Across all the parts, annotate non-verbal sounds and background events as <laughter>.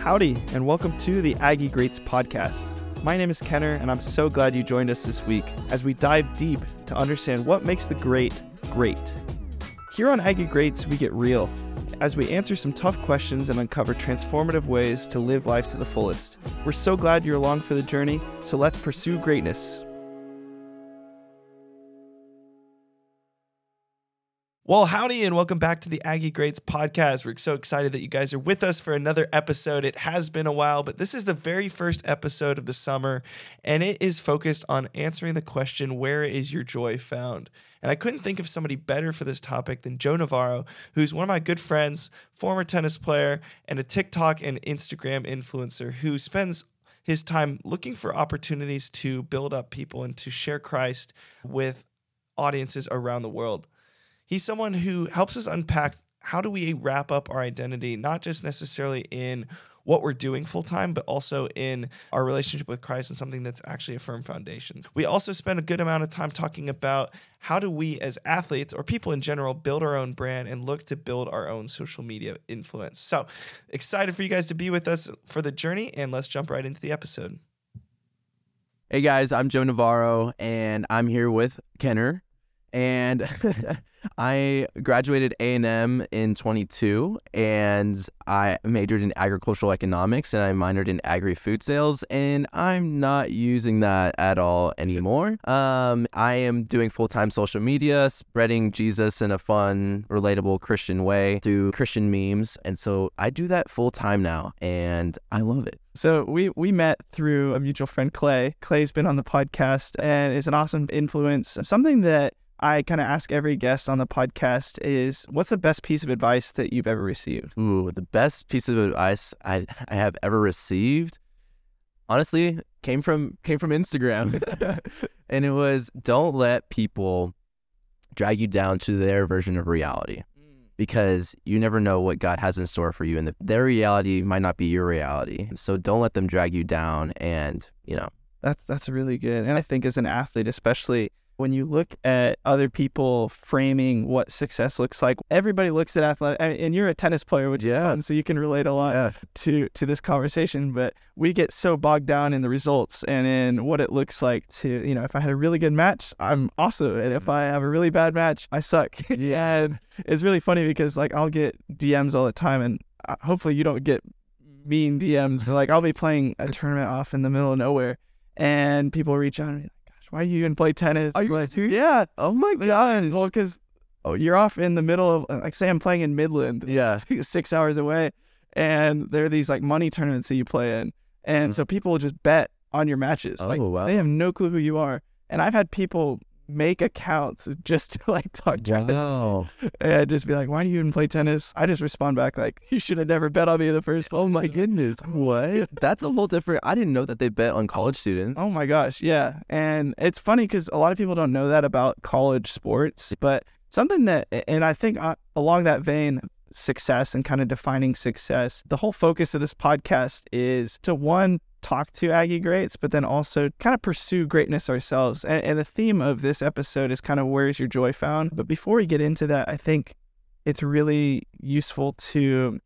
Howdy, and welcome to the Aggie Greats podcast. My name is Kenner, and I'm so glad you joined us this week as we dive deep to understand what makes the great great. Here on Aggie Greats, we get real as we answer some tough questions and uncover transformative ways to live life to the fullest. We're so glad you're along for the journey, so let's pursue greatness. Well, howdy, and welcome back to the Aggie Greats podcast. We're so excited that you guys are with us for another episode. It has been a while, but this is the very first episode of the summer, and it is focused on answering the question where is your joy found? And I couldn't think of somebody better for this topic than Joe Navarro, who's one of my good friends, former tennis player, and a TikTok and Instagram influencer who spends his time looking for opportunities to build up people and to share Christ with audiences around the world. He's someone who helps us unpack how do we wrap up our identity, not just necessarily in what we're doing full time, but also in our relationship with Christ and something that's actually a firm foundation. We also spend a good amount of time talking about how do we, as athletes or people in general, build our own brand and look to build our own social media influence. So excited for you guys to be with us for the journey, and let's jump right into the episode. Hey guys, I'm Joe Navarro, and I'm here with Kenner. And <laughs> I graduated A&M in 22 and I majored in agricultural economics and I minored in agri-food sales and I'm not using that at all anymore. <laughs> Um, I am doing full-time social media, spreading Jesus in a fun, relatable Christian way through Christian memes. And so I do that full-time now and I love it. So we we met through a mutual friend, Clay. Clay's been on the podcast and is an awesome influence. Something that I kind of ask every guest on the podcast is what's the best piece of advice that you've ever received? Ooh, the best piece of advice I I have ever received honestly came from came from Instagram. <laughs> and it was don't let people drag you down to their version of reality mm. because you never know what God has in store for you and the, their reality might not be your reality. So don't let them drag you down and, you know. That's that's really good. And I think as an athlete especially when you look at other people framing what success looks like, everybody looks at athletic, and you're a tennis player, which yeah. is fun, so you can relate a lot yeah. to to this conversation. But we get so bogged down in the results and in what it looks like to, you know, if I had a really good match, I'm awesome, and if I have a really bad match, I suck. <laughs> yeah, and it's really funny because like I'll get DMs all the time, and uh, hopefully you don't get mean DMs, but like I'll be playing a tournament off in the middle of nowhere, and people reach out and why do you even play tennis? Are you like, serious? Yeah. Oh my god. Well, because oh, you're off in the middle of like say I'm playing in Midland. Yeah. <laughs> Six hours away, and there are these like money tournaments that you play in, and mm-hmm. so people just bet on your matches. Oh like, wow. They have no clue who you are, and I've had people make accounts <laughs> just to like talk trash wow. <laughs> and just be like, "Why do you even play tennis?" I just respond back like, "You should have never bet on me in the first." Oh my goodness, <laughs> what? That's a whole different. I didn't know that they bet on college students. Oh my gosh, yeah, and it's funny because a lot of people don't know that about college sports, but something that, and I think uh, along that vein, success and kind of defining success. The whole focus of this podcast is to one, talk to Aggie greats, but then also kind of pursue greatness ourselves. And, and, the theme of this episode is kind of where's your joy found. But before we get into that, I think it's really useful to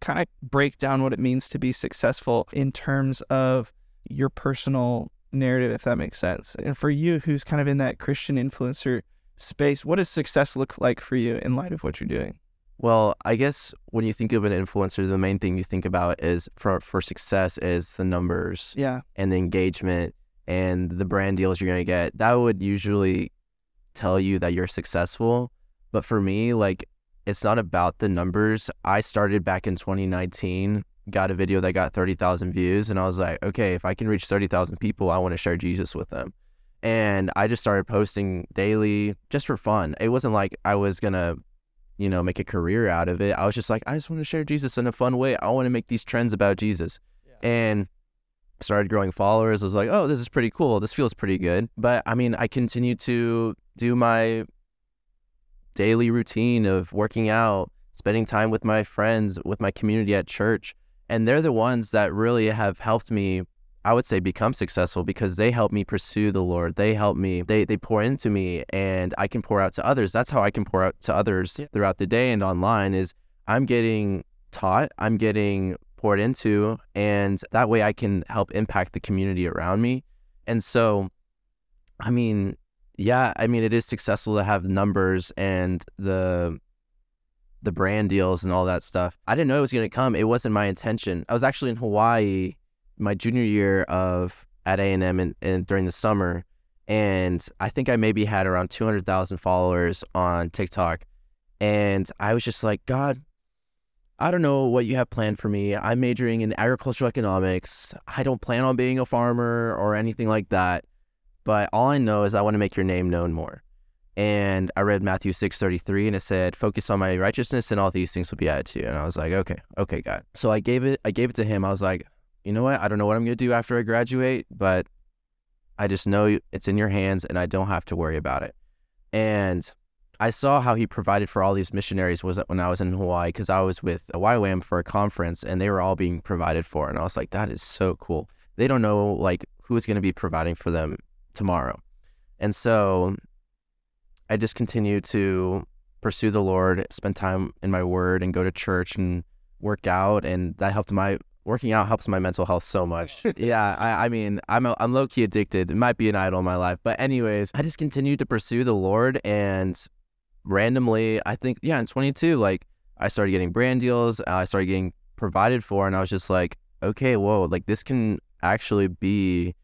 kind of break down what it means to be successful in terms of your personal narrative, if that makes sense. And for you, who's kind of in that Christian influencer space, what does success look like for you in light of what you're doing? Well, I guess when you think of an influencer, the main thing you think about is for for success is the numbers, yeah, and the engagement and the brand deals you're gonna get. That would usually tell you that you're successful. But for me, like it's not about the numbers. I started back in 2019, got a video that got 30,000 views, and I was like, okay, if I can reach 30,000 people, I want to share Jesus with them. And I just started posting daily just for fun. It wasn't like I was gonna you know, make a career out of it. I was just like, I just want to share Jesus in a fun way. I want to make these trends about Jesus. Yeah. And started growing followers. I was like, oh, this is pretty cool. This feels pretty good. But I mean, I continued to do my daily routine of working out, spending time with my friends, with my community at church. And they're the ones that really have helped me I would say become successful because they help me pursue the Lord. They help me. They they pour into me and I can pour out to others. That's how I can pour out to others yeah. throughout the day and online is I'm getting taught, I'm getting poured into, and that way I can help impact the community around me. And so, I mean, yeah, I mean, it is successful to have numbers and the the brand deals and all that stuff. I didn't know it was going to come. It wasn't my intention. I was actually in Hawaii my junior year of at A and M and during the summer, and I think I maybe had around two hundred thousand followers on TikTok, and I was just like, God, I don't know what you have planned for me. I'm majoring in agricultural economics. I don't plan on being a farmer or anything like that. But all I know is I want to make your name known more. And I read Matthew 6:33 and it said, "Focus on my righteousness and all these things will be added to you." And I was like, "Okay, okay, God." So I gave it I gave it to him. I was like, "You know what? I don't know what I'm going to do after I graduate, but I just know it's in your hands and I don't have to worry about it." And I saw how he provided for all these missionaries was when I was in Hawaii because I was with a YWAM for a conference and they were all being provided for. And I was like, that is so cool. They don't know like who is going to be providing for them tomorrow. And so I just continue to pursue the Lord, spend time in my word and go to church and work out. And that helped my working out helps my mental health so much. <laughs> yeah, I, I mean, I'm a, I'm low key addicted. It might be an idol in my life, but anyways, I just continued to pursue the Lord, and randomly, I think, yeah, in 22, like I started getting brand deals. I started getting provided for, and I was just like, okay, whoa, like this can actually be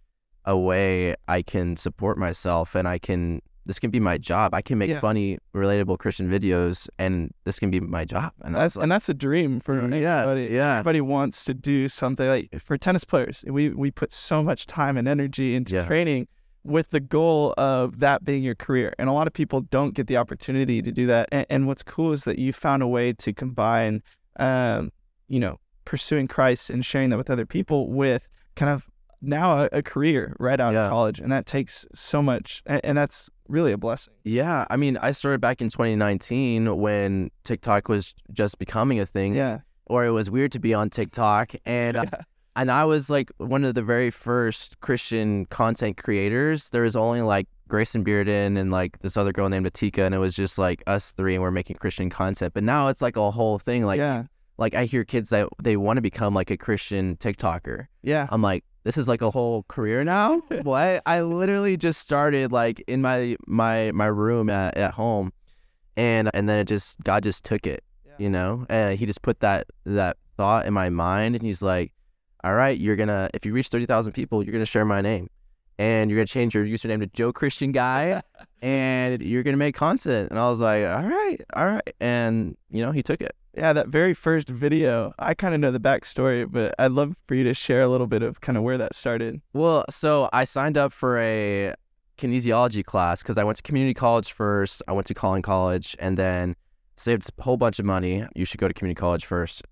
a way I can support myself, and I can. This can be my job. I can make Yeah. funny, relatable Christian videos, and this can be my job. And That's like, and that's a dream for yeah, yeah, Everybody wants to do something like for tennis players. We we put so much time and energy into Yeah. training with the goal of that being your career. And a lot of people don't get the opportunity to do that. And, and what's cool is that you found a way to combine, um, you know, pursuing Christ and sharing that with other people with kind of now a, a career right out Yeah. of college. And that takes so much, and, and that's really a blessing. Yeah, I mean, I started back in 2019 when TikTok was just becoming a thing, Yeah. or it was weird to be on TikTok, and uh, <laughs> Yeah. and I was like one of the very first Christian content creators. There was only like Grayson Bearden and like this other girl named Atika, and it was just like us three, and we're making Christian content. But now it's like a whole thing. Like, yeah. like I hear kids that they want to become like a Christian TikToker. Yeah. I'm like, this is like a whole career now. <laughs> what? I literally just started like in my my my room at, at home, and and then it just God just took it, Yeah. you know. And He just put that that thought in my mind, and He's like, all right, you're gonna if you reach thirty thousand people, you're gonna share my name, and you're gonna change your username to Joe Christian Guy, <laughs> and you're gonna make content. And I was like, all right, all right, and you know He took it. Yeah, that very first video, I kind of know the backstory, but I'd love for you to share a little bit of kind of where that started. Well, so I signed up for a kinesiology class because I went to community college first. I went to Collin College and then saved a whole bunch of money. You should go to community college first.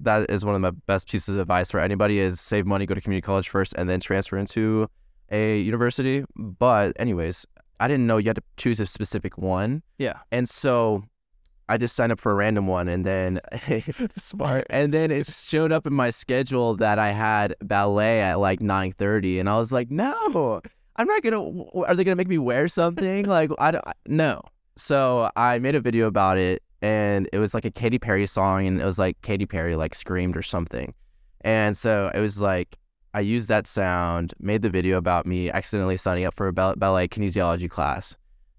That is one of my best pieces of advice for anybody is save money, go to community college first, and then transfer into a university. But anyways, I didn't know you had to choose a specific one. Yeah. And so I just signed up for a random one and then <laughs> <laughs> Smart. and then it showed up in my schedule that I had ballet at like 9:30 and I was like, "No. I'm not going to are they going to make me wear something?" <laughs> like I don't no. So I made a video about it and it was like a Katy Perry song and it was like Katy Perry like screamed or something. And so it was like I used that sound, made the video about me accidentally signing up for a ballet kinesiology class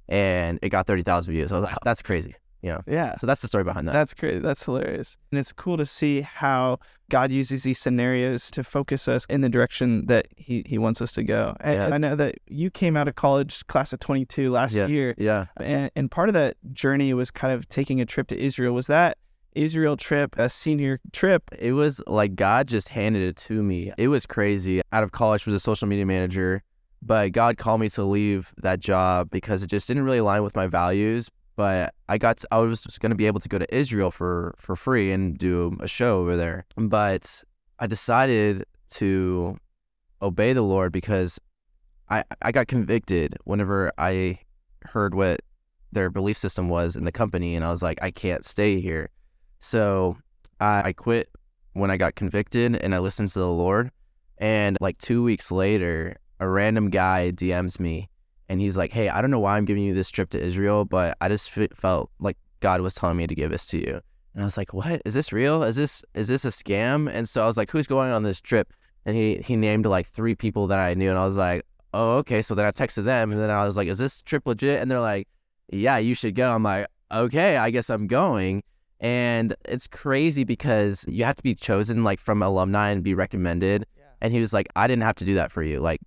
and it got 30,000 views. I was like, "That's crazy." Yeah. So that's the story behind that. That's great. That's hilarious. And it's cool to see how God uses these scenarios to focus us in the direction that He, he wants us to go. And Yeah. I know that you came out of college, class of 22 last Yeah. year. yeah. And, and part of that journey was kind of taking a trip to Israel. Was that Israel trip a senior trip? It was like God just handed it to me. It was crazy. Out of college was a social media manager, but God called me to leave that job because it just didn't really align with my values. But I got to, I was going to be able to go to Israel for for free and do a show over there. But I decided to obey the Lord because I I got convicted whenever I heard what their belief system was in the company and I was like I can't stay here. So I, I quit when I got convicted and I listened to the Lord. And like two weeks later, a random guy DMs me and he's like, Hey, I don't know why I'm giving you this trip to Israel, but I just f- felt like God was telling me to give this to you. And I was like, "What is this real? Is this is this a scam?" And so I was like, "Who's going on this trip?" And he he named like three people that I knew, and I was like, "Oh, okay." So then I texted them, and then I was like, "Is this trip legit?" And they're like, "Yeah, you should go." I'm like, "Okay, I guess I'm going." And it's crazy because you have to be chosen like from alumni and be recommended. And he was like, "I didn't have to do that for you. Like,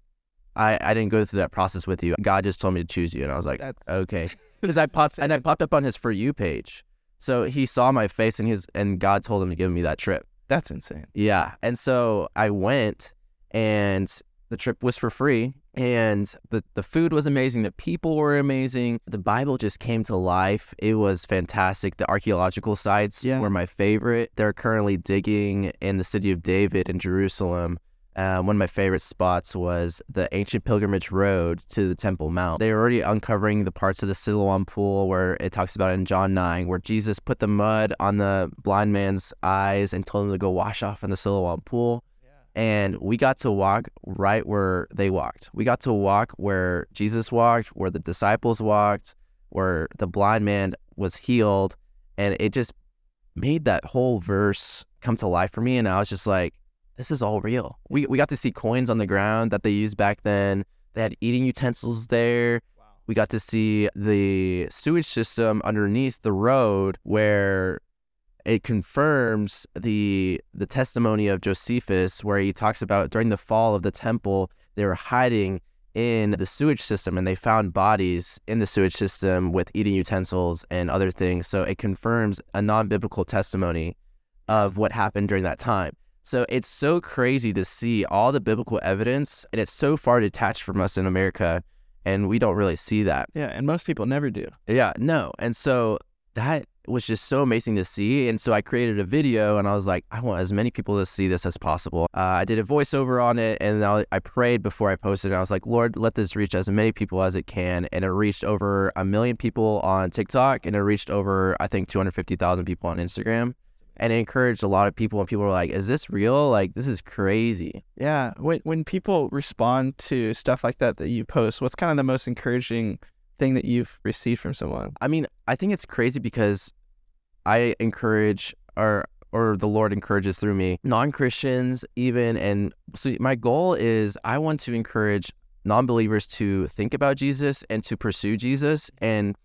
I I didn't go through that process with you. God just told me to choose you." And I was like, That's "Okay," <laughs> because I popped and I popped up on his for you page. So he saw my face and he's and God told him to give me that trip. that's insane. Yeah. And so I went and the trip was for free and the, the food was amazing. The people were amazing. The Bible just came to life. It was fantastic. The archaeological sites Yeah. were my favorite. They're currently digging in the city of David in Jerusalem. Uh, one of my favorite spots was the ancient pilgrimage road to the Temple Mount. They're already uncovering the parts of the Siloam pool where it talks about in John 9, where Jesus put the mud on the blind man's eyes and told him to go wash off in the Siloam pool. And we got to walk right where they walked. We got to walk where Jesus walked, where the disciples walked, where the blind man was healed. And it just made that whole verse come to life for me. And I was just like, this is all real. We, we got to see coins on the ground that they used back then. They had eating utensils there. We got to see the sewage system underneath the road where it confirms the the testimony of Josephus where he talks about during the fall of the temple they were hiding in the sewage system and they found bodies in the sewage system with eating utensils and other things so it confirms a non-biblical testimony of what happened during that time so it's so crazy to see all the biblical evidence and it's so far detached from us in America and we don't really see that Yeah, and most people never do. yeah, no. And so that was just so amazing to see. And so I created a video and I was like, I want as many people to see this as possible. Uh, I did a voiceover on it and I, I prayed before I posted it. I was like, Lord, let this reach as many people as it can. And it reached over a million people on TikTok and it reached over, I think, 250,000 people on Instagram. And it encouraged a lot of people. And people were like, is this real? Like, this is crazy. Yeah, when when people respond to stuff like that that you post, what's kind of the most encouraging thing that you've received from someone? I mean, I think it's crazy because I encourage or or the Lord encourages through me non-Christians even and so my goal is I want to encourage non-believers to think about Jesus and to pursue Jesus and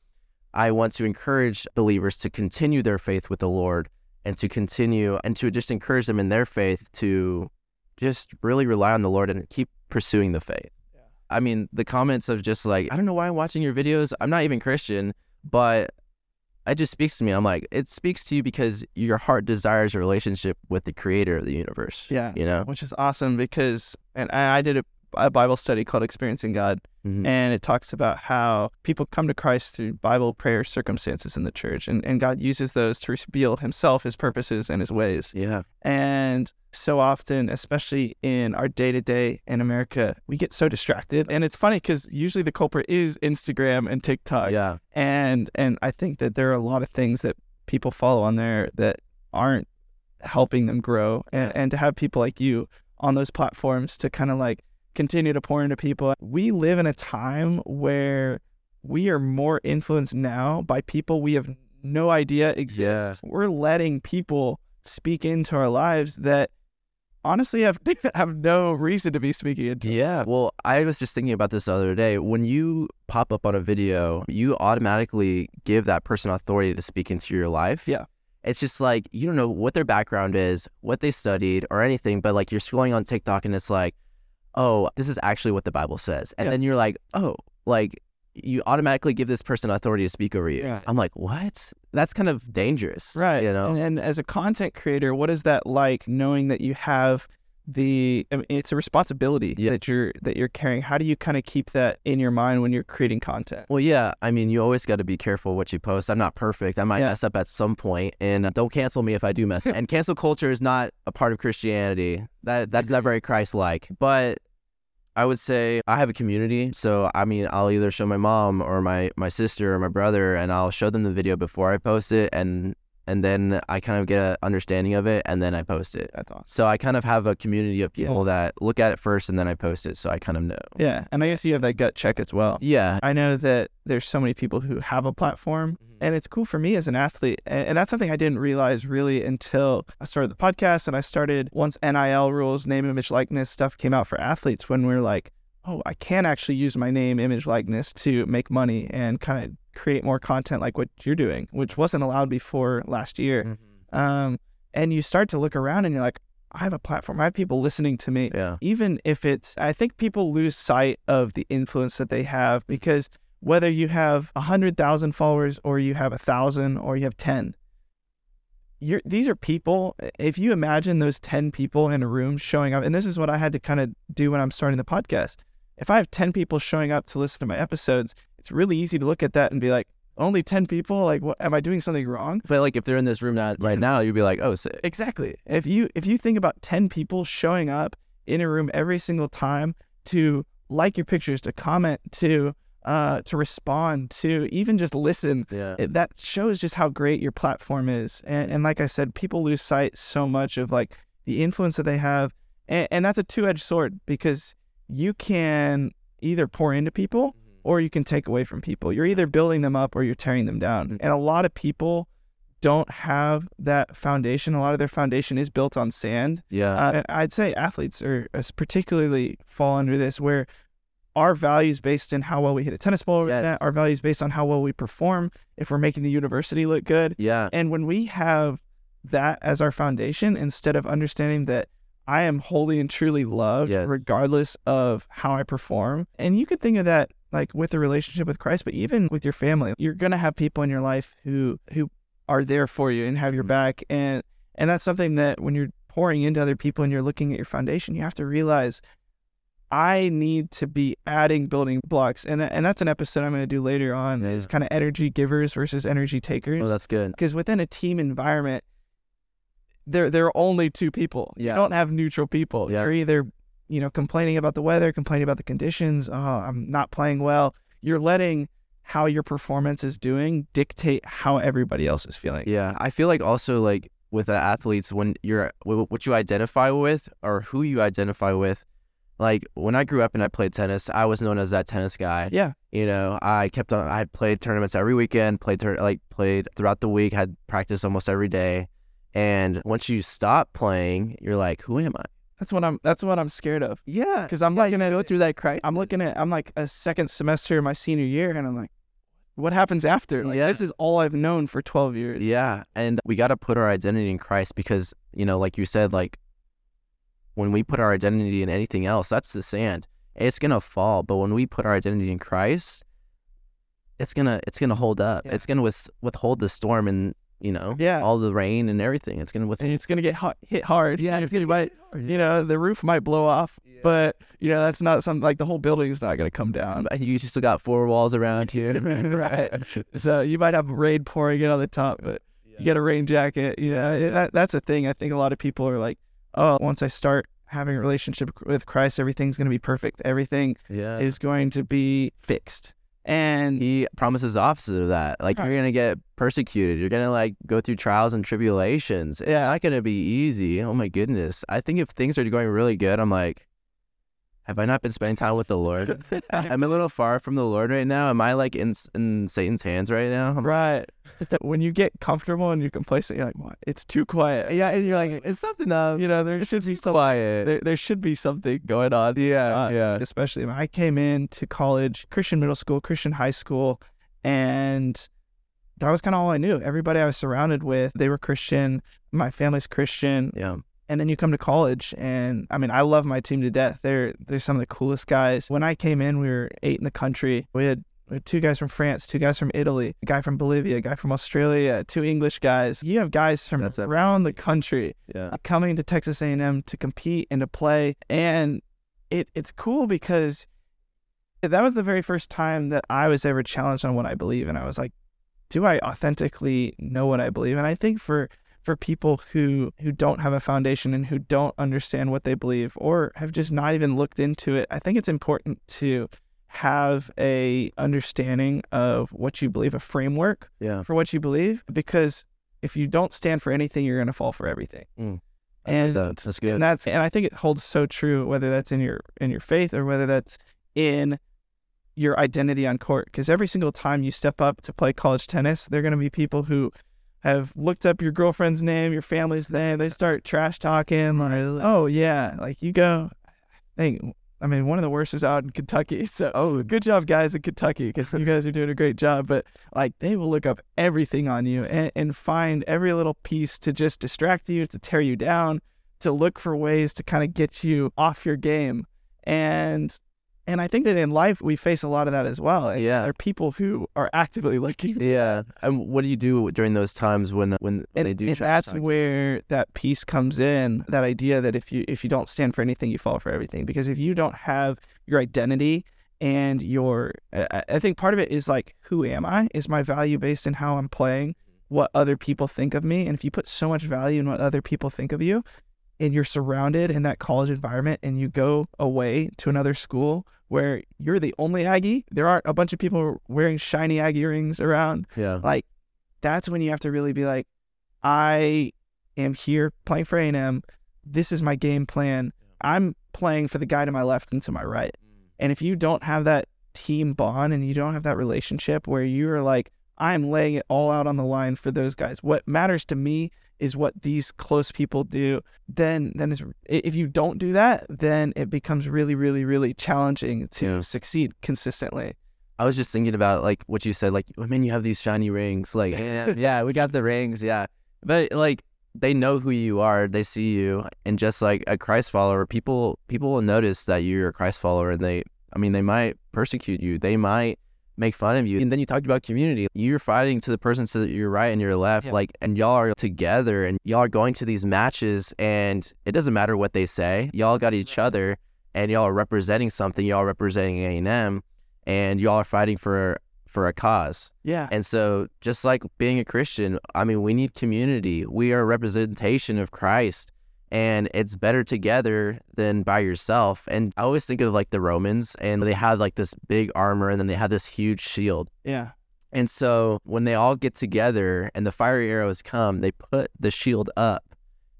I want to encourage believers to continue their faith with the Lord and to continue and to just encourage them in their faith to just really rely on the Lord and keep pursuing the faith. I mean, the comments of just like, I don't know why I'm watching your videos. I'm not even Christian, but it just speaks to me. I'm like, it speaks to you because your heart desires a relationship with the creator of the universe. Yeah. You know? Which is awesome because, and I I did a, a Bible study called Experiencing God, Mhm. and it talks about how people come to Christ through Bible, prayer, circumstances in the church, and, and God uses those to reveal Himself, His purposes, and His ways. Yeah. And so often, especially in our day to day in America, we get so distracted. And it's funny because usually the culprit is Instagram and TikTok. yeah. And and I think that there are a lot of things that people follow on there that aren't helping them grow. And and to have people like you on those platforms to kind of like continue to pour into people. We live in a time where we are more influenced now by people we have no idea exist. Yeah. We're letting people speak into our lives that honestly have <laughs> have no reason to be speaking into. Yeah. Well, I was just thinking about this the other day. When you pop up on a video, you automatically give that person authority to speak into your life. Yeah. It's just like you don't know what their background is, what they studied, or anything, but like you're scrolling on TikTok and it's like, oh, this is actually what the Bible says. And Yeah. then you're like, oh, like you automatically give this person authority to speak over you. Right. I'm like, what? That's kind of dangerous. Right. You know? And, and as a content creator, what is that like knowing that you have the I mean, it's a responsibility Yeah. that you're that you're carrying. How do you kind of keep that in your mind when you're creating content? Well, yeah. I mean, you always got to be careful what you post. I'm not perfect. I might Yeah. mess up at some point, and uh, don't cancel me if I do mess. up. <laughs> and cancel culture is not a part of Christianity. That that's not very Christ-like. But I would say I have a community, so I mean, I'll either show my mom or my my sister or my brother, and I'll show them the video before I post it, and and then I kind of get an understanding of it, and then I post it. That's awesome. So I kind of have a community of Yeah. people that look at it first, and then I post it, so I kind of know. Yeah, and I guess you have that gut check as well. Yeah. I know that there's so many people who have a platform, mm-hmm. and it's cool for me as an athlete. And, and that's something I didn't realize really until I started the podcast and I started once NIL rules, name, image, likeness stuff came out for athletes when we're like, oh, I can actually use my name, image, likeness to make money and kind of create more content like what you're doing, which wasn't allowed before last year. Mhm. Um, and you start to look around and you're like, I have a platform. I have people listening to me Yeah. even if it's i think people lose sight of the influence that they have because whether you have 100000 followers or you have a thousand or you have 10 you're, these are people if you imagine those 10 people in a room showing up and this is what i had to kind of do when i'm starting the podcast if i have 10 people showing up to listen to my episodes it's really easy to look at that and be like only 10 people like what am i doing something wrong But like, if they're in this room now, right now, you'd be like, oh, sick. Exactly. If you if you think about 10 people showing up in a room every single time to like your pictures, to comment, to uh to respond, to even just listen, Yeah. it, that shows just how great your platform is. And and like I said, people lose sight so much of like the influence that they have. And, and that's a two-edged sword because you can either pour into people or you can take away from people. You're either building them up or you're tearing them down. Mhm. And a lot of people don't have that foundation. A lot of their foundation is built on sand. Yeah. Uh, and I'd say athletes are uh, particularly fall under this, where our values based in how well we hit a tennis ball, Yes. net, our values based on how well we perform, if we're making the university look good. yeah. And when we have that as our foundation, instead of understanding that I am wholly and truly loved Yes. regardless of how I perform, and you could think of that like with a relationship with Christ, but even with your family, you're gonna have people in your life who who are there for you and have your Mhm. back, and and that's something that when you're pouring into other people and you're looking at your foundation, you have to realize. I need to be adding building blocks, and and that's an episode I'm going to do later on. Yeah. Is kind of energy givers versus energy takers Oh, that's good. because within a team environment there there are only two people Yeah. you don't have neutral people Yeah. you're either you know complaining about the weather complaining about the conditions oh i'm not playing well you're letting how your performance is doing dictate how everybody else is feeling Yeah. I feel like also like with the athletes, when you're what you identify with or who you identify with. Like when I grew up and I played tennis, I was known as that tennis guy. yeah You know, I kept on. I played tournaments every weekend. Played tur- like played throughout the week. Had practice almost every day. And once you stop playing, you're like, who am I? that's what i'm that's what i'm scared of Yeah. because i'm going to Go through that crisis. i'm looking at i'm like a second semester of my senior year and i'm like what happens after like Yeah. this is all i've known for 12 years Yeah, and we got to put our identity in Christ because, you know, like you said, like when we put our identity in anything else, that's the sand. It's going to fall, but when we put our identity in Christ, it's going to it's going to hold up. Yeah. It's going to with, withhold the storm and, you know, Yeah. all the rain and everything. It's going to with and it's gonna get hot, hit hard. Yeah, it's you might you know the roof might blow off but you know that's not something like the whole building is not going to come down. You still got four walls around here. <laughs> <laughs> right. So you might have rain pouring in on the top but you get a rain jacket. You know it- that, that's a thing. I think a lot of people are like oh once i start having a relationship with christ everything's going to be perfect. Everything Yeah. is going to be fixed and he promises the opposite of that. Like you're gonna get persecuted. You're gonna like go through trials and tribulations. It's not gonna be easy. Oh my goodness. I think if things are going really good, I'm like, have I not been spending time with the Lord? <laughs> I'm a little far from the Lord right now. Am I like in in Satan's hands right now? I'm- right <laughs> when you get comfortable and you're complacent you're like what it's too quiet Yeah, and you're like, it's something up. you know there should be some Quiet. there, there should be something going on. Yeah, Uh, yeah. Especially when I came into college, Christian middle school, Christian high school, and that was kind of all I knew. Everybody I was surrounded with, they were Christian. My family's Christian. Yeah. And then you come to college, and I mean, I love my team to death. They're they're some of the coolest guys. When I came in, we were eight in the country. We had, we had two guys from France, two guys from Italy, a guy from Bolivia, a guy from Australia, two English guys. You have guys from That's around the country Yeah. coming to Texas A&M to compete and to play, and it it's cool because that was the very first time that I was ever challenged on what I believe, and I was like, do I authentically know what I believe? And I think for for people who who don't have a foundation and who don't understand what they believe or have just not even looked into it, I think it's important to have a understanding of what you believe, a framework Yeah. for what you believe because if you don't stand for anything, you're gonna fall for everything. Mm. And that's, that's good. and that's and I think it holds so true whether that's in your in your faith or whether that's in your identity on court because every single time you step up to play college tennis there're going to be people who have looked up your girlfriend's name your family's name they start trash talking like oh yeah like you go I think I mean one of the worst is out in Kentucky <laughs> so oh, good job guys in Kentucky because you guys are doing a great job but like they will look up everything on you and, and find every little piece to just distract you to tear you down to look for ways to kind of get you off your game. And and I think that in life we face a lot of that as well. And Yeah. there are people who are actively <laughs> looking, yeah. And what do you do during those times when when and, they do? and that's where that piece comes in. That idea that if you if you don't stand for anything, you fall for everything. Because if you don't have your identity and your, I I think part of it is like, who am I? Is my value based in how I'm playing? Mm-hmm. What other people think of me? And if you put so much value in what other people think of you, and you're surrounded in that college environment and you go away to another school where you're the only Aggie, there aren't a bunch of people wearing shiny Aggie rings around. yeah. Like that's when you have to really be like, I am here playing for A&M. This is my game plan. I'm playing for the guy to my left and to my right. Mm. And if you don't have that team bond and you don't have that relationship where you're like, I'm laying it all out on the line for those guys. What matters to me is what these close people do. Then, then is if you don't do that, then it becomes really, really, really challenging to Yeah. succeed consistently. I was just thinking about like what you said, like, oh, man, you have these shiny rings. Like, yeah, yeah, we got the rings, yeah. But like, they know who you are. They see you, and just like a Christ follower, people people will notice that you're a Christ follower, and they, I mean, they might persecute you. They might make fun of you. And then you talked about community. You're fighting to the person to your right and your left, Yeah. like, and y'all are together, and y'all are going to these matches, and it doesn't matter what they say. Y'all got each other, and y'all are representing something. Y'all are representing A and M and y'all are fighting for for a cause. Yeah. And so just like being a Christian, I mean, we need community. We are a representation of Christ and it's better together than by yourself. And I always think of like the Romans and they had like this big armor and then they had this huge shield. Yeah. And so when they all get together and the fiery arrows come, they put the shield up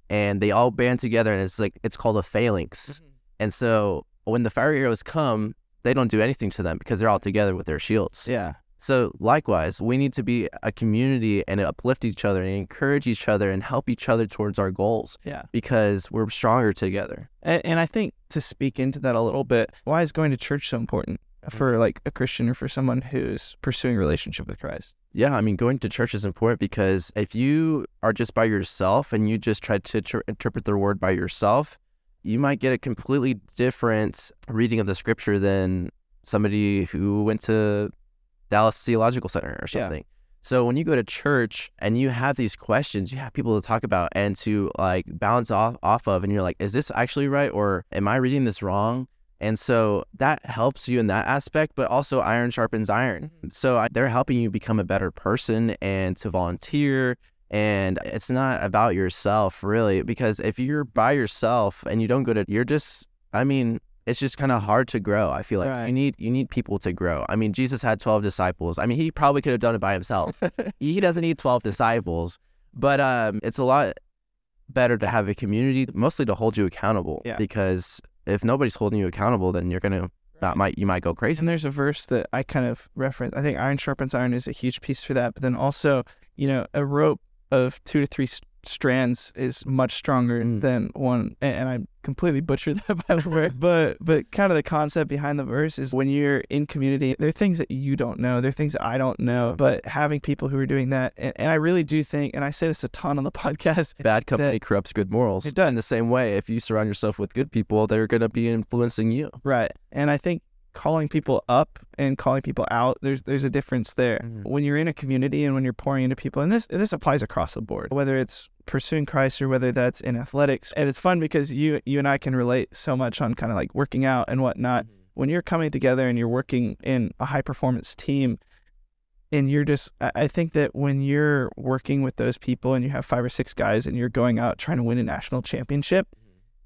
and they all band together and it's like it's called a phalanx. Mm-hmm. And so when the fiery arrows come, they don't do anything to them because they're all together with their shields. Yeah. So likewise, we need to be a community and uplift each other and encourage each other and help each other towards our goals Yeah. because we're stronger together. And, and I think to speak into that a little bit, why is going to church so important mm. for like a Christian or for someone who's pursuing a relationship with Christ? Yeah, I mean, going to church is important because if you are just by yourself and you just try to tr- interpret the word by yourself, you might get a completely different reading of the scripture than somebody who went to Dallas Theological Center or Yeah. something. So when you go to church and you have these questions, you have people to talk about and to like bounce off off of, and you're like, is this actually right or am I reading this wrong? And so that helps you in that aspect, but also iron sharpens iron. Mm-hmm. So I, they're helping you become a better person and to volunteer. And it's not about yourself really, because if you're by yourself and you don't go to, you're just, I mean, it's just kind of hard to grow. I feel like Right. you need you need people to grow. I mean, Jesus had twelve disciples. I mean, he probably could have done it by himself. <laughs> he doesn't need twelve disciples, but um, it's a lot better to have a community, mostly to hold you accountable. Yeah. Because if nobody's holding you accountable, then you're gonna that might you might go crazy. And there's a verse that I kind of reference. I think iron sharpens iron is a huge piece for that. But then also, you know, a rope of two to three strands is much stronger Mm. than one. And, I completely butchered that <laughs> by the way. But but kind of the concept behind the verse is when you're in community, there are things that you don't know. There are things that I don't know. But having people who are doing that, and, and I really do think, and I say this a ton on the <laughs> podcast. Bad company corrupts good morals. It does. In the same way, if you surround yourself with good people, they're gonna be influencing you. Right. And I think calling people up and calling people out, there's there's a difference there. Mhm. When you're in a community and when you're pouring into people, and this this applies across the board, whether it's pursuing Christ or whether that's in athletics. And it's fun because you you and I can relate so much on kind of like working out and whatnot. When you're coming together and you're working in a high performance team and you're just I think that when you're working with those people and you have five or six guys and you're going out trying to win a national championship,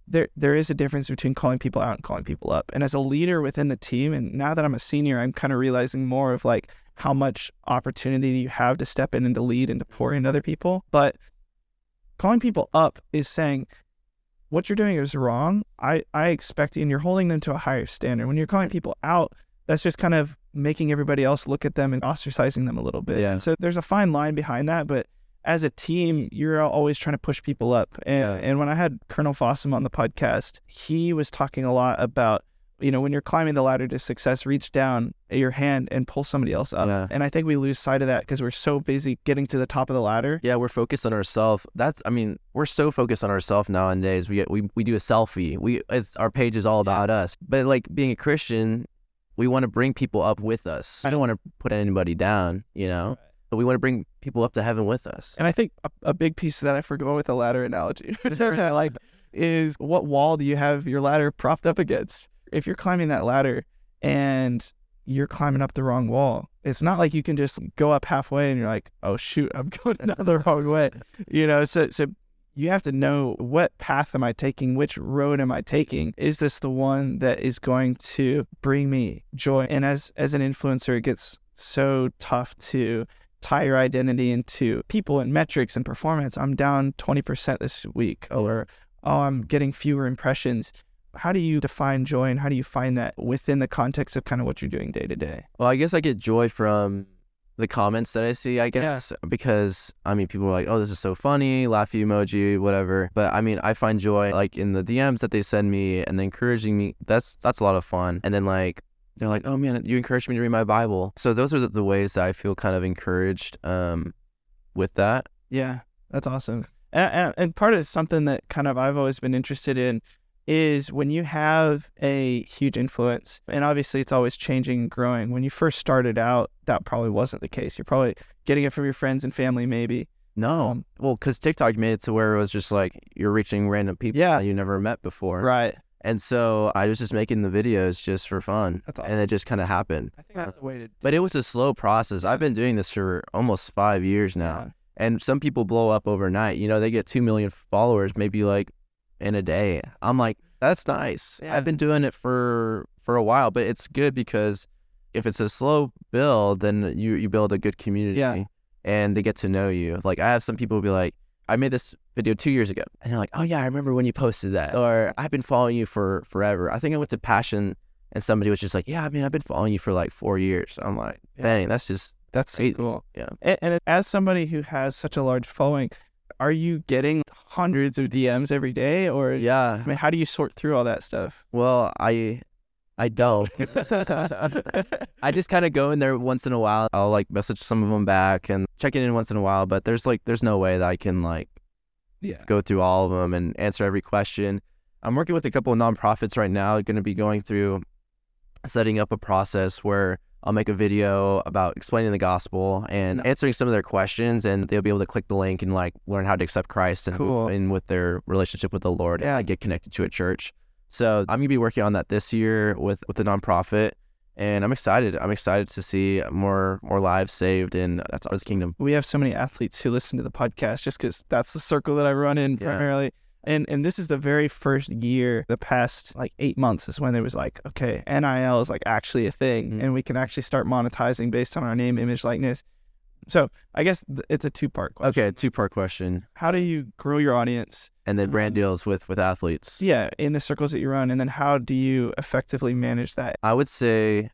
there there is a difference between calling people out and calling people up. And as a leader within the team, and now that I'm a senior, I'm kind of realizing more of like how much opportunity you have to step in and to lead and to pour mm-hmm. in other people. But calling people up is saying, what you're doing is wrong. I, I expect you, and you're holding them to a higher standard. When you're calling people out, that's just kind of making everybody else look at them and ostracizing them a little bit. Yeah. So there's a fine line behind that, but as a team, you're always trying to push people up. And, Yeah. and when I had Colonel Fossum on the podcast, he was talking a lot about, you know, when you're climbing the ladder to success, reach down your hand and pull somebody else up. Yeah. And I think we lose sight of that because we're so busy getting to the top of the ladder. Yeah, we're focused on ourselves. That's, I mean, we're so focused on ourselves nowadays. We get, we we do a selfie. We it's our page is all about us. But like being a Christian, we want to bring people up with us. I don't want to put anybody down, you know. But we want to bring people up to heaven with us. And I think a, a big piece of that, I forgot with the ladder analogy, <laughs> <laughs> which I like, is what wall do you have your ladder propped up against? If you're climbing that ladder and you're climbing up the wrong wall, it's not like you can just go up halfway and you're like, oh shoot, I'm <laughs> going the wrong way. You know, so so you have to know what path am I taking, which road am I taking? Is this the one that is going to bring me joy? And as as an influencer, it gets so tough to tie your identity into people and metrics and performance. I'm down 20% this week, or oh, I'm getting fewer impressions. How do you define joy and how do you find that within the context of kind of what you're doing day to day? Well, I guess I get joy from the comments that I see, I guess, because I mean, people are like, "Oh, this is so funny," laughy emoji, whatever. But I mean, I find joy like in the DMs that they send me and encouraging me. That's that's a lot of fun. And then like they're like, "Oh man, you encouraged me to read my Bible." So those are the- ways that I feel kind of encouraged um, with that. Yeah, that's awesome. And, and, and part of something that kind of I've always been interested in is when you have a huge influence, and obviously it's always changing and growing. When you first started out, that probably wasn't the case. You're probably getting it from your friends and family, maybe. No, Um, well, because TikTok made it to where it was just like you're reaching random people Yeah. that you never met before. Right. And so I was just making the videos just for fun. That's And it just kind of happened. I think that's the way to. But it was a slow process. I've been doing this for almost five years now. And some people blow up overnight. You know, they get 2 million followers maybe like in a day. I'm like, that's nice. Yeah. I've been doing it for for a while, but it's good because if it's a slow build, then you you build a good community Yeah. and they get to know you. Like I have some people be like, I made this video two years ago, and they're like, "Oh yeah, I remember when you posted that," or "I've been following you for forever." I think I went to Passion, and somebody was just like, "Yeah, I mean, I've been following you for like four years." I'm like. "Dang, that's just That's so cool. Yeah. And, and as somebody who has such a large following, are you getting hundreds of DMs every day, or yeah." I mean, how do you sort through all that stuff? Well, I, I don't. <laughs> <laughs> I just kind of go in there once in a while. I'll like message some of them back and check in once in a while, but there's like there's no way that I can like yeah. go through all of them and answer every question. I'm working with a couple of nonprofits right now, going to be going through setting up a process where I'll make a video about explaining the gospel and Nice. answering some of their questions, and they'll be able to click the link and like learn how to accept Christ and Cool. and with their relationship with the Lord Yeah. and get connected to a church. So I'm gonna be working on that this year with with the nonprofit, and I'm excited. I'm excited to see more more lives saved in that's God's kingdom. we have so many athletes who listen to the podcast just because that's the circle that I run in Yeah. primarily. And and this is the very first year, the past like eight months is when it was like, okay, NIL is like actually a thing, Mhm. and we can actually start monetizing based on our name, image, likeness. So I guess th- it's a two part question. Okay, two part question, How do you grow your audience? and then brand Um, deals with with athletes. Yeah, in the circles that you run, and then how do you effectively manage that? I would say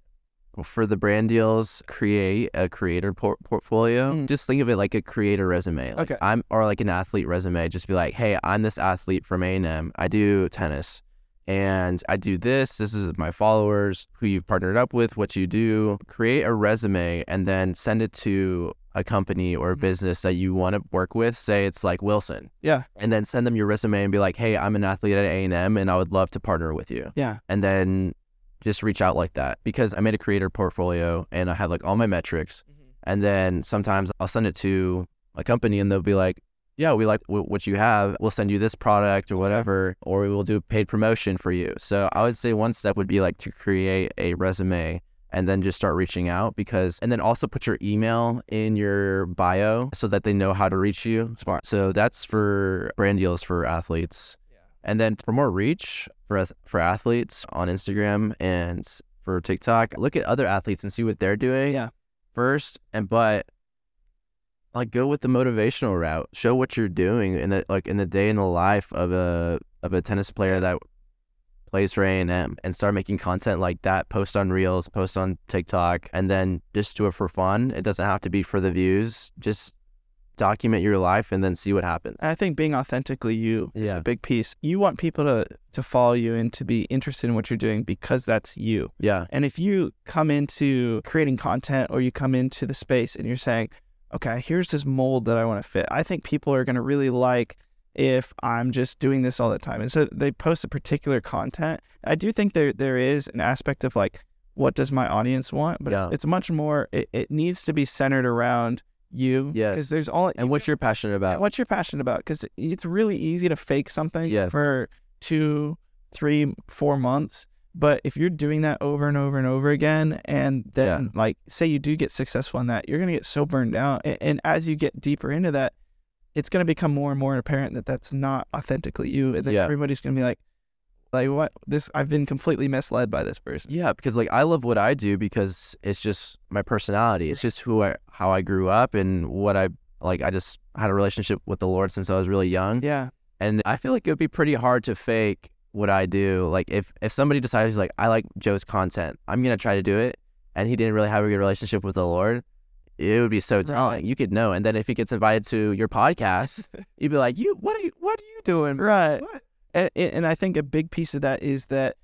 for the brand deals, create a creator por- portfolio. Mm. Just think of it like a creator resume. Like Okay. I'm or like an athlete resume. Just be like, hey, I'm this athlete from A&M. I do tennis, and I do this. This is my followers, who you've partnered up with, what you do. Create a resume and then send it to a company or a Mhm. business that you want to work with. Say it's like Wilson, Yeah, and then send them your resume and be like, hey, I'm an athlete at A&M, and I would love to partner with you yeah, and then just reach out like that because I made a creator portfolio and I have like all my metrics. And then sometimes I'll send it to a company and they'll be like, yeah, we like w- what you have. We'll send you this product or whatever, or we will do paid promotion for you. So I would say one step would be like to create a resume and then just start reaching out because, and then also put your email in your bio so that they know how to reach you. Smart. So that's for brand deals for athletes. And then for more reach for for athletes on Instagram and for TikTok, look at other athletes and see what they're doing. Yeah. first, and but like go with the motivational route. Show what you're doing in the like in the day in the life of a of a tennis player that plays for A and M, and start making content like that. Post on Reels, post on TikTok, and then just do it for fun. It doesn't have to be for the views. Just document your life and then see what happens. I think being authentically you is Yeah. a big piece. You want people to to follow you and to be interested in what you're doing because that's you. Yeah, And if you come into creating content or you come into the space and you're saying, okay, here's this mold that I want to fit, I think people are going to really like if I'm just doing this all the time. And so they post a particular content. I do think there there is an aspect of like, what does my audience want? But Yeah. it's, it's much more, it, it needs to be centered around you. Yeah. Because there's all, and what you're passionate about. what you're passionate about because it's really easy to fake something Yes. for two three four months but if you're doing that over and over and over again and then like say you do get successful in that you're going to get so burned out and, and as you get deeper into that it's going to become more and more apparent that that's not authentically you and then Yeah. everybody's going to be like like what this i've been completely misled by this person Yeah, because like I love what I do because it's just my personality. It's just who I how I grew up and what I like I just had a relationship with the Lord since I was really young. yeah And I feel like it would be pretty hard to fake what I do. Like if if somebody decides like I like Joe's content, I'm gonna try to do it and he didn't really have a good relationship with the Lord, it would be so telling. You could know. And then if he gets invited to your podcast, <laughs> you'd be like, You what are you what are you doing? right What? and, and I think a big piece of that is that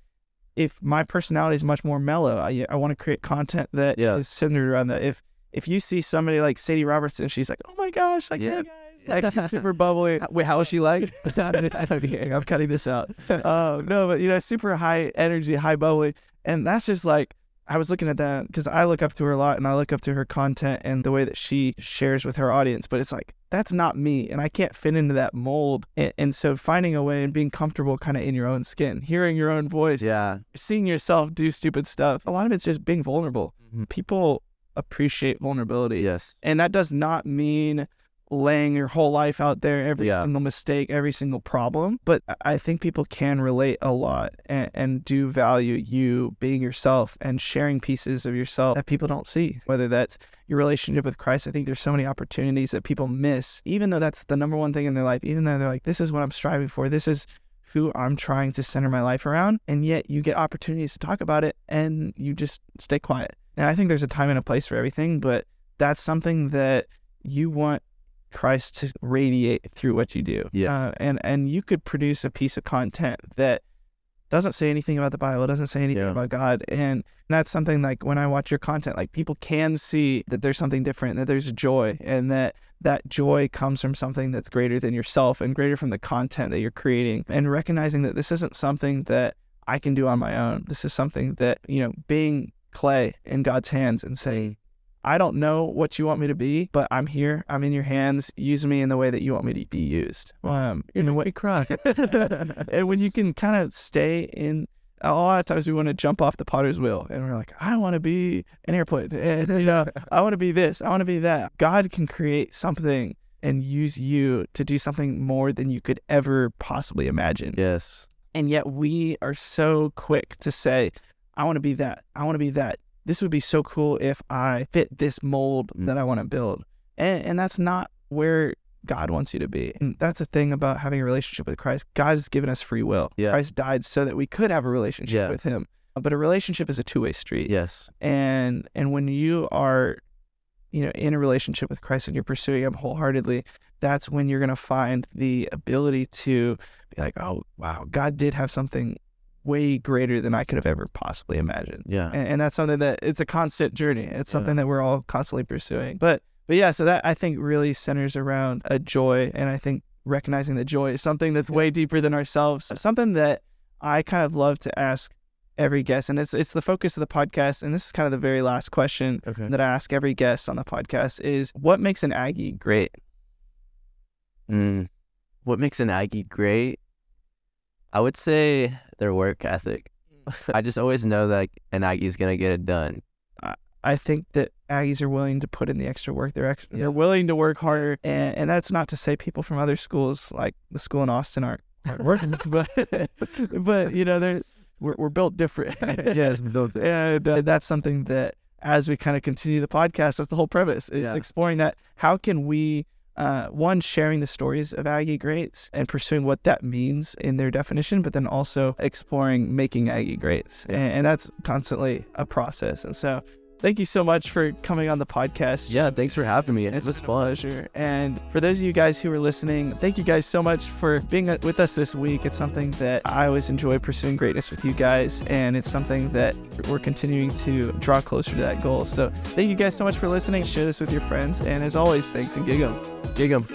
if my personality is much more mellow, I, I want to create content that Yeah. centered around that. If if you see somebody like Sadie Robertson, she's like, oh my gosh, like Yeah. hey guys, like <laughs> super bubbly. Wait, how is she like? <laughs> I'm cutting this out. Oh <laughs> no, but you know, super high energy, high bubbly, and that's just like I was looking at that because I look up to her a lot, and I look up to her content and the way that she shares with her audience. But it's like that's not me, and I can't fit into that mold. And, and so finding a way and being comfortable, kind of in your own skin, hearing your own voice, yeah. seeing yourself do stupid stuff. A lot of it's just being vulnerable. Mhm. People appreciate vulnerability. Yes. And that does not mean laying your whole life out there, every Yeah. single mistake, every single problem. But I- think people can relate a lot and, and do value you being yourself and sharing pieces of yourself that people don't see, whether that's your relationship with Christ. I think there's so many opportunities that people miss, even though that's the number one thing in their life, even though they're like, this is what I'm striving for. This is who I'm trying to center my life around. And yet you get opportunities to talk about it and you just stay quiet. And I think there's a time and a place for everything, but that's something that you want Christ to radiate through what you do. Yes. Uh, and and you could produce a piece of content that doesn't say anything about the Bible, doesn't say anything Yeah. about God, and that's something like when I watch your content, like people can see that there's something different, that there's joy, and that that joy comes from something that's greater than yourself and greater from the content that you're creating, and recognizing that this isn't something that I can do on my own. This is something that you know, being clay in God's hands and saying, I don't know what you want me to be, but I'm here. I'm in your hands. Use me in the way that you want me to be used. Um, in the way cry. and when you can kind of stay in, a lot of times we want to jump off the potter's wheel, and we're like, I want to be an airplane, <laughs> and you know, I want to be this, I want to be that. God can create something and use you to do something more than you could ever possibly imagine. Yes. And yet we are so quick to say, I want to be that. I want to be that. This would be so cool if I fit this mold Mm. that I want to build. And, and that's not where God wants you to be. And that's the thing about having a relationship with Christ. God has given us free will. Yeah. Christ died so that we could have a relationship Yeah. with him. But a relationship is a two-way street Yes. and and when you are you know in a relationship with christ and you're pursuing him wholeheartedly that's when you're going to find the ability to be like oh wow god did have something way greater than i could have ever possibly imagined Yeah. and, and that's something that it's a constant journey it's Yeah. something that we're all constantly pursuing but but yeah so that i think really centers around a joy and i think recognizing that joy is something that's way deeper than ourselves something that i kind of love to ask every guest and it's it's the focus of the podcast and this is kind of the very last question Okay. that i ask every guest on the podcast is what makes an aggie great Mm. What makes an Aggie great? I would say their work ethic. <laughs> I just always know that an Aggie's gonna get it done. I think that Aggies are willing to put in the extra work. They're ex- Yeah. they're willing to work harder, and and that's not to say people from other schools like the school in Austin aren't aren't working, <laughs> but but you know they're we're we're built different. <laughs> Yes, built and uh, that's something that as we kind of continue the podcast. That's the whole premise is Yeah. exploring that. How can we, uh, one, sharing the stories of Aggie greats and pursuing what that means in their definition, but then also exploring making Aggie greats. And, and that's constantly a process. And so thank you so much for coming on the podcast. Yeah, thanks for having me. It It's was been a fun. pleasure. And for those of you guys who are listening, thank you guys so much for being with us this week. It's something that I always enjoy pursuing greatness with you guys, and it's something that we're continuing to draw closer to that goal. So thank you guys so much for listening. Share this with your friends, and as always, thanks and gig 'em. Gig 'em.